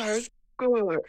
tastes good.